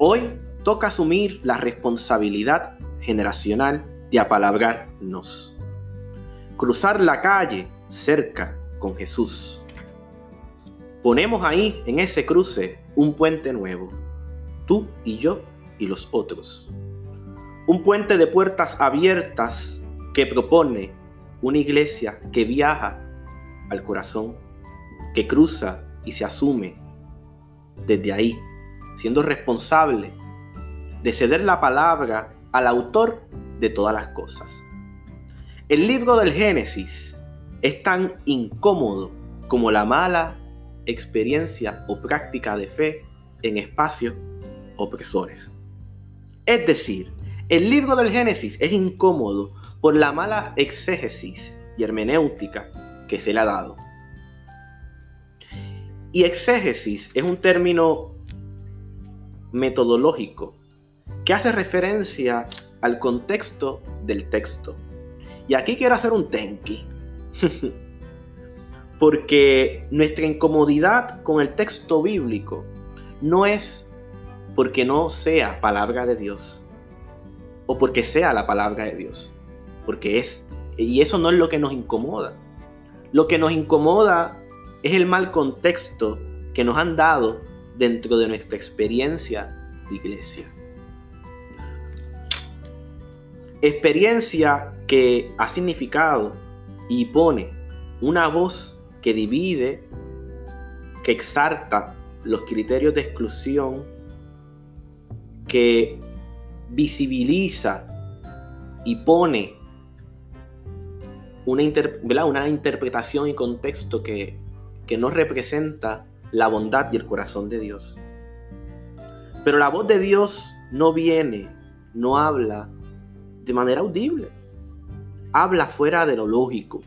Hoy toca asumir la responsabilidad generacional de apalabrarnos. Cruzar la calle cerca con Jesús. Ponemos ahí, en ese cruce, un puente nuevo. Tú y yo y los otros. Un puente de puertas abiertas que propone una iglesia que viaja al corazón, que cruza y se asume desde ahí, siendo responsable de ceder la palabra al autor de todas las cosas. El libro del Génesis es tan incómodo como la mala experiencia o práctica de fe en espacios opresores. Es decir, el libro del Génesis es incómodo por la mala exégesis y hermenéutica que se le ha dado. Y exégesis es un término metodológico que hace referencia al contexto del texto. Y aquí quiero hacer un tenki. porque nuestra incomodidad con el texto bíblico no es porque no sea palabra de Dios o porque sea la palabra de Dios, porque es. Y eso no es lo que nos incomoda. Lo que nos incomoda es el mal contexto que nos han dado dentro de nuestra experiencia de iglesia. Experiencia que ha significado y pone una voz que divide, que exalta los criterios de exclusión, que visibiliza y pone una, una interpretación y contexto que, que no representa la bondad y el corazón de Dios. Pero la voz de Dios no viene, no habla de manera audible. Habla fuera de lo lógico,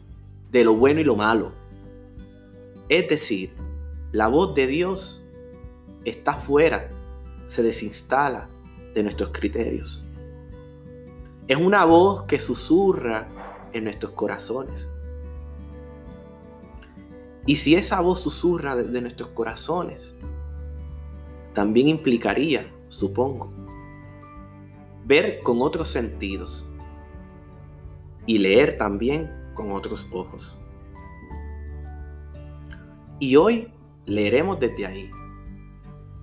de lo bueno y lo malo. Es decir, la voz de Dios está fuera, se desinstala de nuestros criterios. Es una voz que susurra en nuestros corazones. Y si esa voz susurra de, nuestros corazones, también implicaría, supongo, ver con otros sentidos y leer también con otros ojos. Y hoy leeremos desde ahí.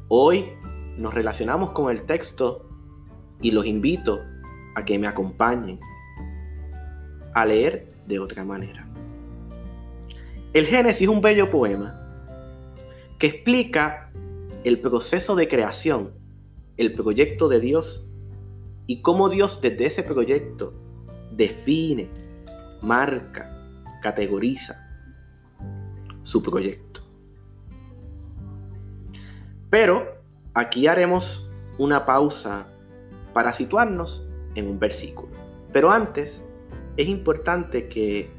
Hoy nos relacionamos con el texto y los invito a que me acompañen a leer de otra manera. El Génesis es un bello poema que explica el proceso de creación, el proyecto de Dios y cómo Dios desde ese proyecto define, marca, categoriza su proyecto. Pero aquí haremos una pausa para situarnos en un versículo. Pero antes es importante que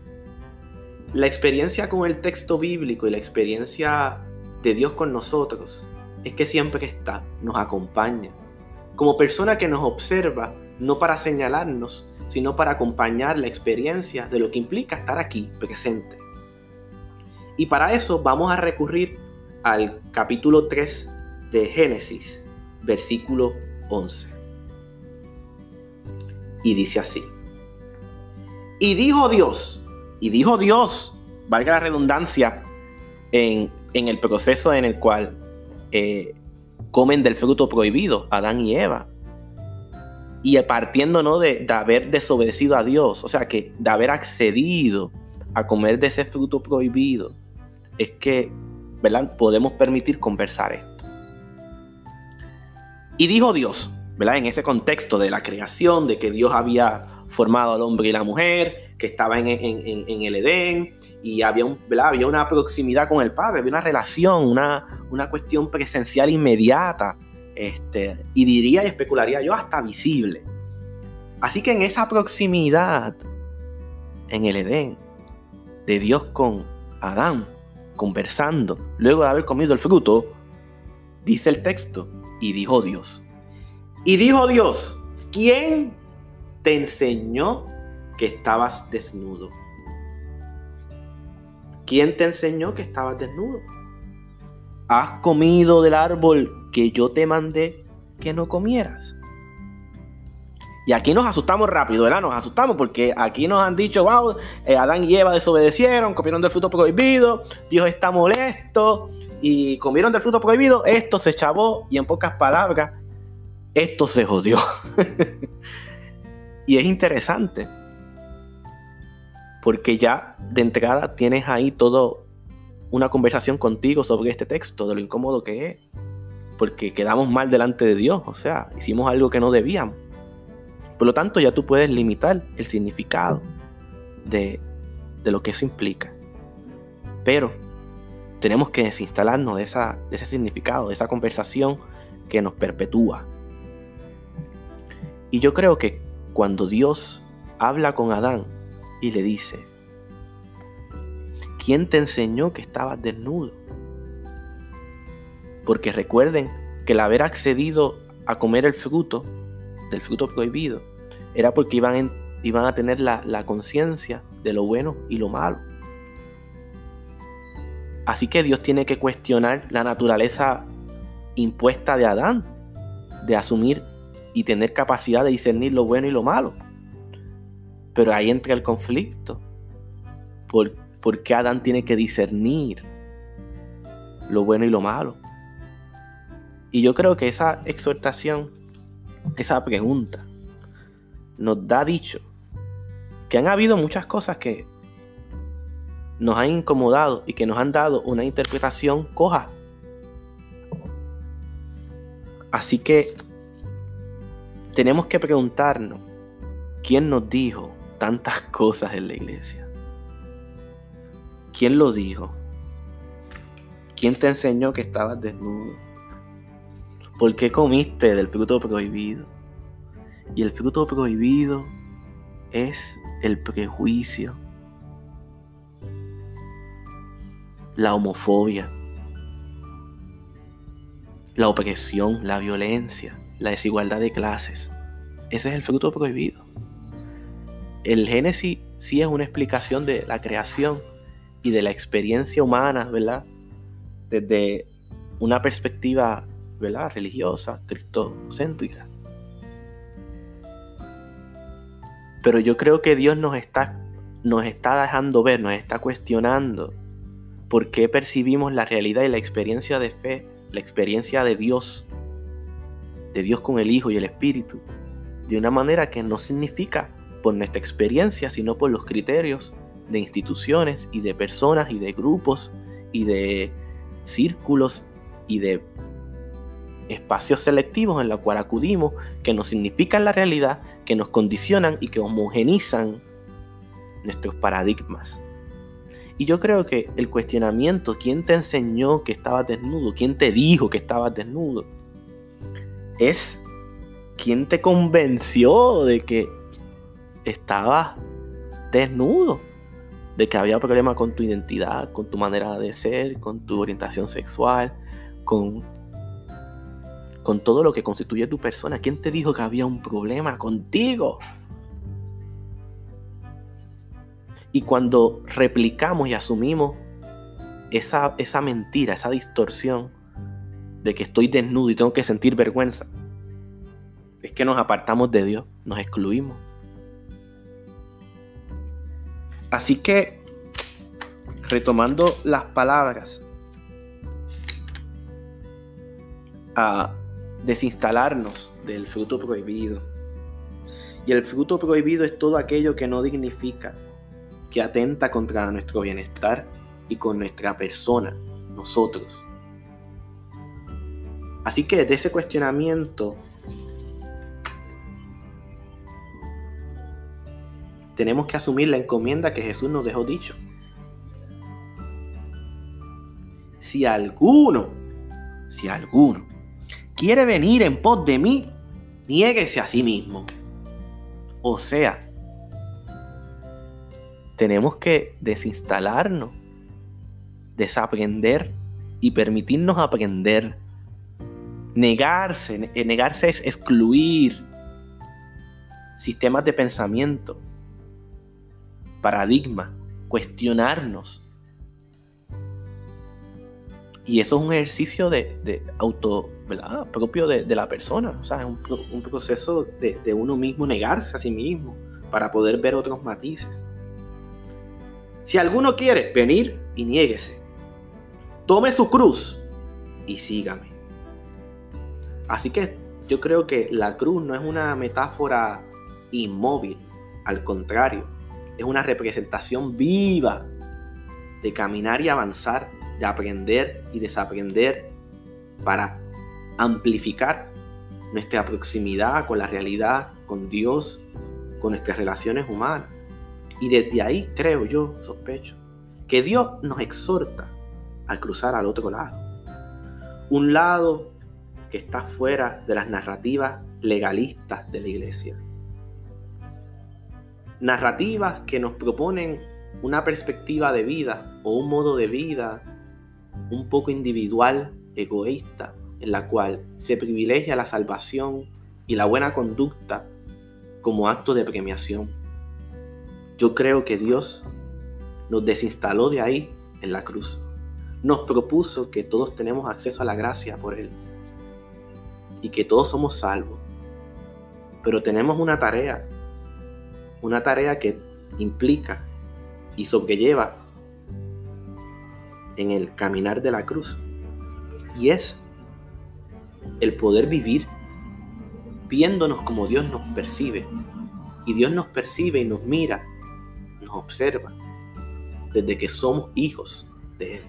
la experiencia con el texto bíblico y la experiencia de Dios con nosotros es que siempre está, nos acompaña, como persona que nos observa, no para señalarnos, sino para acompañar la experiencia de lo que implica estar aquí, presente. Y para eso vamos a recurrir al capítulo 3 de Génesis, versículo 11. Y dice así. Y dijo Dios, y dijo Dios, valga la redundancia, en, el proceso en el cual eh, comen del fruto prohibido, Adán y Eva. Y partiendo ¿no? de, haber desobedecido a Dios, o sea que de haber accedido a comer de ese fruto prohibido, es que ¿verdad? podemos permitir conversar esto. Y dijo Dios, ¿verdad? En ese contexto de la creación, de que Dios había formado al hombre y la mujer, que estaba en, el Edén, y había, un, había una proximidad con el Padre, había una relación, una, una cuestión presencial inmediata, este, y diría y especularía yo hasta visible. Así que en esa proximidad, en el Edén, de Dios con Adán, conversando, luego de haber comido el fruto, dice el texto, y dijo Dios. Y dijo Dios, ¿quién te enseñó que estabas desnudo? ¿Quién te enseñó que estabas desnudo? ¿Has comido del árbol que yo te mandé que no comieras. Y aquí nos asustamos rápido, ¿verdad? Nos asustamos porque aquí nos han dicho, wow, eh, Adán y Eva desobedecieron, comieron del fruto prohibido, Dios está molesto y comieron del fruto prohibido, esto se chavó y en pocas palabras, esto se jodió. y es interesante porque ya de entrada tienes ahí todo una conversación contigo sobre este texto, de lo incómodo que es, porque quedamos mal delante de Dios, o sea, hicimos algo que no debíamos. Por lo tanto, ya tú puedes limitar el significado de, lo que eso implica. Pero tenemos que desinstalarnos de, esa, de ese significado, de esa conversación que nos perpetúa. Y yo creo que cuando Dios habla con Adán y le dice, ¿quién te enseñó que estabas desnudo? Porque recuerden que el haber accedido a comer el fruto, del fruto prohibido, era porque iban, iban a tener la, la conciencia de lo bueno y lo malo. Así que Dios tiene que cuestionar la naturaleza impuesta de Adán, de asumir y tener capacidad de discernir lo bueno y lo malo. Pero ahí entra el conflicto. ¿Por, ¿Por qué Adán tiene que discernir lo bueno y lo malo? Y yo creo que esa exhortación, esa pregunta, nos da dicho que han habido muchas cosas que nos han incomodado y que nos han dado una interpretación coja. Así que tenemos que preguntarnos, ¿quién nos dijo tantas cosas en la iglesia? ¿Quién lo dijo? ¿Quién te enseñó que estabas desnudo? ¿Por qué comiste del fruto prohibido? Y el fruto prohibido es el prejuicio, la homofobia, la opresión, la violencia, la desigualdad de clases. Ese es el fruto prohibido. El Génesis sí es una explicación de la creación y de la experiencia humana, ¿verdad? Desde una perspectiva, ¿verdad? Religiosa, cristocéntrica. Pero yo creo que Dios nos está, nos está dejando ver, nos está cuestionando por qué percibimos la realidad y la experiencia de fe, la experiencia de Dios, de Dios con el Hijo y el Espíritu, de una manera que no significa por nuestra experiencia, sino por los criterios de instituciones y de personas y de grupos y de círculos y de espacios selectivos en los cuales acudimos que nos significan la realidad, que nos condicionan y que homogenizan nuestros paradigmas. Y yo creo que el cuestionamiento, ¿quién te enseñó que estabas desnudo? ¿Quién te dijo que estabas desnudo? Es quién te convenció de que estabas desnudo de que había problemas con tu identidad, con tu manera de ser, con tu orientación sexual, con, con todo lo que constituye tu persona. ¿Quién te dijo que había un problema contigo? Y cuando replicamos y asumimos esa, esa mentira, esa distorsión de que estoy desnudo y tengo que sentir vergüenza, es que nos apartamos de Dios, nos excluimos. Así que, retomando las palabras, a desinstalarnos del fruto prohibido. Y el fruto prohibido es todo aquello que no dignifica, que atenta contra nuestro bienestar y con nuestra persona, nosotros. Así que desde ese cuestionamiento tenemos que asumir la encomienda que Jesús nos dejó dicho. Si alguno, si alguno quiere venir en pos de mí, niéguese a sí mismo. O sea, tenemos que desinstalarnos, desaprender y permitirnos aprender. Negarse, negarse es excluir sistemas de pensamiento, paradigma, cuestionarnos. Y eso es un ejercicio de, auto, ¿verdad? Propio de, la persona. O sea, es un, proceso de, de uno mismo negarse a sí mismo para poder ver otros matices. Si alguno quiere venir y niéguese, tome su cruz y sígame. Así que yo creo que la cruz no es una metáfora inmóvil, al contrario, es una representación viva de caminar y avanzar, de aprender y desaprender para amplificar nuestra proximidad con la realidad, con Dios, con nuestras relaciones humanas. Y desde ahí creo yo, sospecho, que Dios nos exhorta al cruzar al otro lado. Un lado que está fuera de las narrativas legalistas de la iglesia. Narrativas que nos proponen una perspectiva de vida o un modo de vida un poco individual, egoísta, en la cual se privilegia la salvación y la buena conducta como acto de premiación. Yo creo que Dios nos desinstaló de ahí en la cruz. Nos propuso que todos tenemos acceso a la gracia por Él y que todos somos salvos. Pero tenemos una tarea, una tarea que implica y sobrelleva en el caminar de la cruz. Y es el poder vivir viéndonos como Dios nos percibe. Y Dios nos percibe y nos mira, nos observa, desde que somos hijos de Él.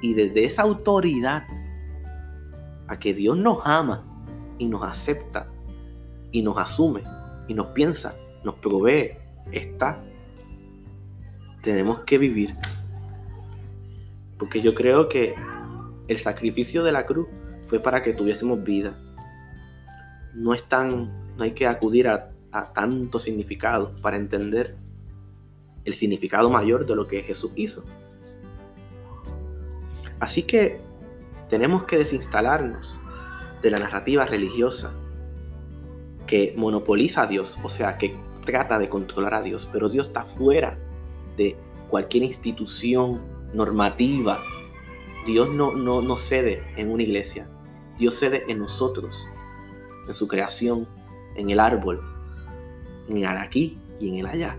Y desde esa autoridad a que Dios nos ama y nos acepta y nos asume y nos piensa, nos provee, está, tenemos que vivir. Porque yo creo que el sacrificio de la cruz fue para que tuviésemos vida no es tan, no hay que acudir a, a tanto significado para entender el significado mayor de lo que Jesús hizo. Así que tenemos que desinstalarnos de la narrativa religiosa que monopoliza a Dios, o sea, que trata de controlar a Dios, pero Dios está fuera de cualquier institución normativa. Dios no, no, no cede en una iglesia, Dios cede en nosotros en su creación, en el árbol, en el aquí y en el allá.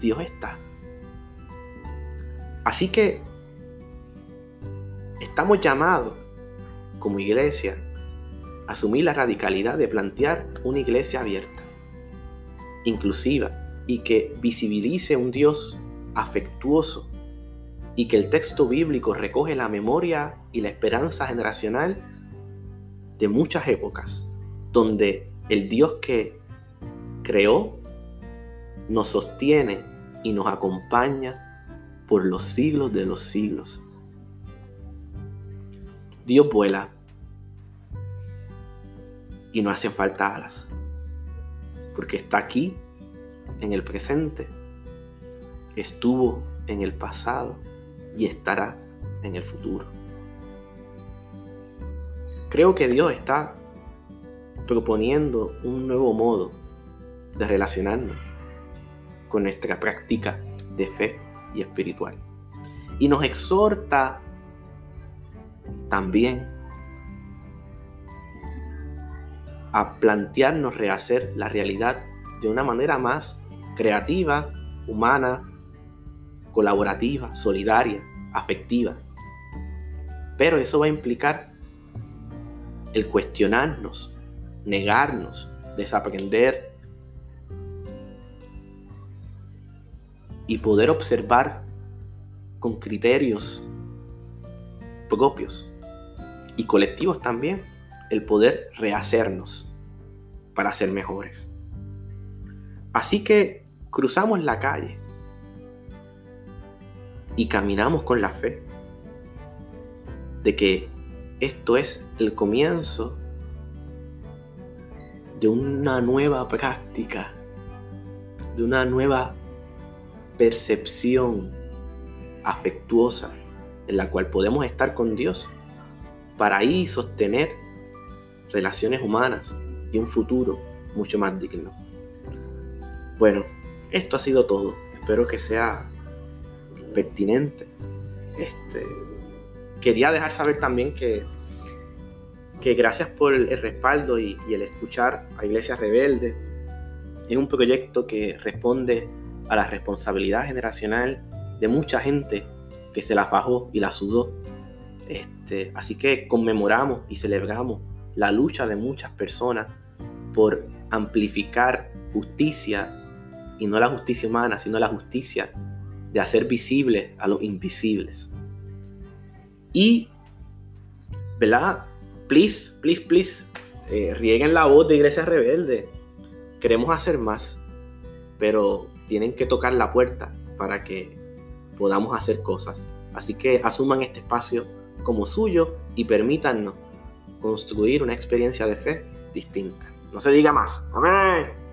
Dios está. Así que estamos llamados como iglesia a asumir la radicalidad de plantear una iglesia abierta, inclusiva y que visibilice un Dios afectuoso y que el texto bíblico recoge la memoria y la esperanza generacional de muchas épocas donde el Dios que creó nos sostiene y nos acompaña por los siglos de los siglos. Dios vuela y no hace falta alas, porque está aquí en el presente, estuvo en el pasado y estará en el futuro. Creo que Dios está proponiendo un nuevo modo de relacionarnos con nuestra práctica de fe y espiritual. Y nos exhorta también a plantearnos rehacer la realidad de una manera más creativa, humana, colaborativa, solidaria, afectiva. Pero eso va a implicar el cuestionarnos negarnos, desaprender y poder observar con criterios propios y colectivos también el poder rehacernos para ser mejores. Así que cruzamos la calle y caminamos con la fe de que esto es el comienzo de una nueva práctica, de una nueva percepción afectuosa en la cual podemos estar con Dios para ahí sostener relaciones humanas y un futuro mucho más digno. Bueno, esto ha sido todo. Espero que sea pertinente, este, quería dejar saber también que, que gracias por el respaldo y, y el escuchar a Iglesia Rebelde. Es un proyecto que responde a la responsabilidad generacional de mucha gente que se la fajó y la sudó. Este, así que conmemoramos y celebramos la lucha de muchas personas por amplificar justicia y no la justicia humana, sino la justicia de hacer visible a los invisibles. Y, ¿verdad? Please, please, please, eh, rieguen la voz de Iglesia Rebelde. Queremos hacer más, pero tienen que tocar la puerta para que podamos hacer cosas. Así que asuman este espacio como suyo y permítanos construir una experiencia de fe distinta. No se diga más. Amén.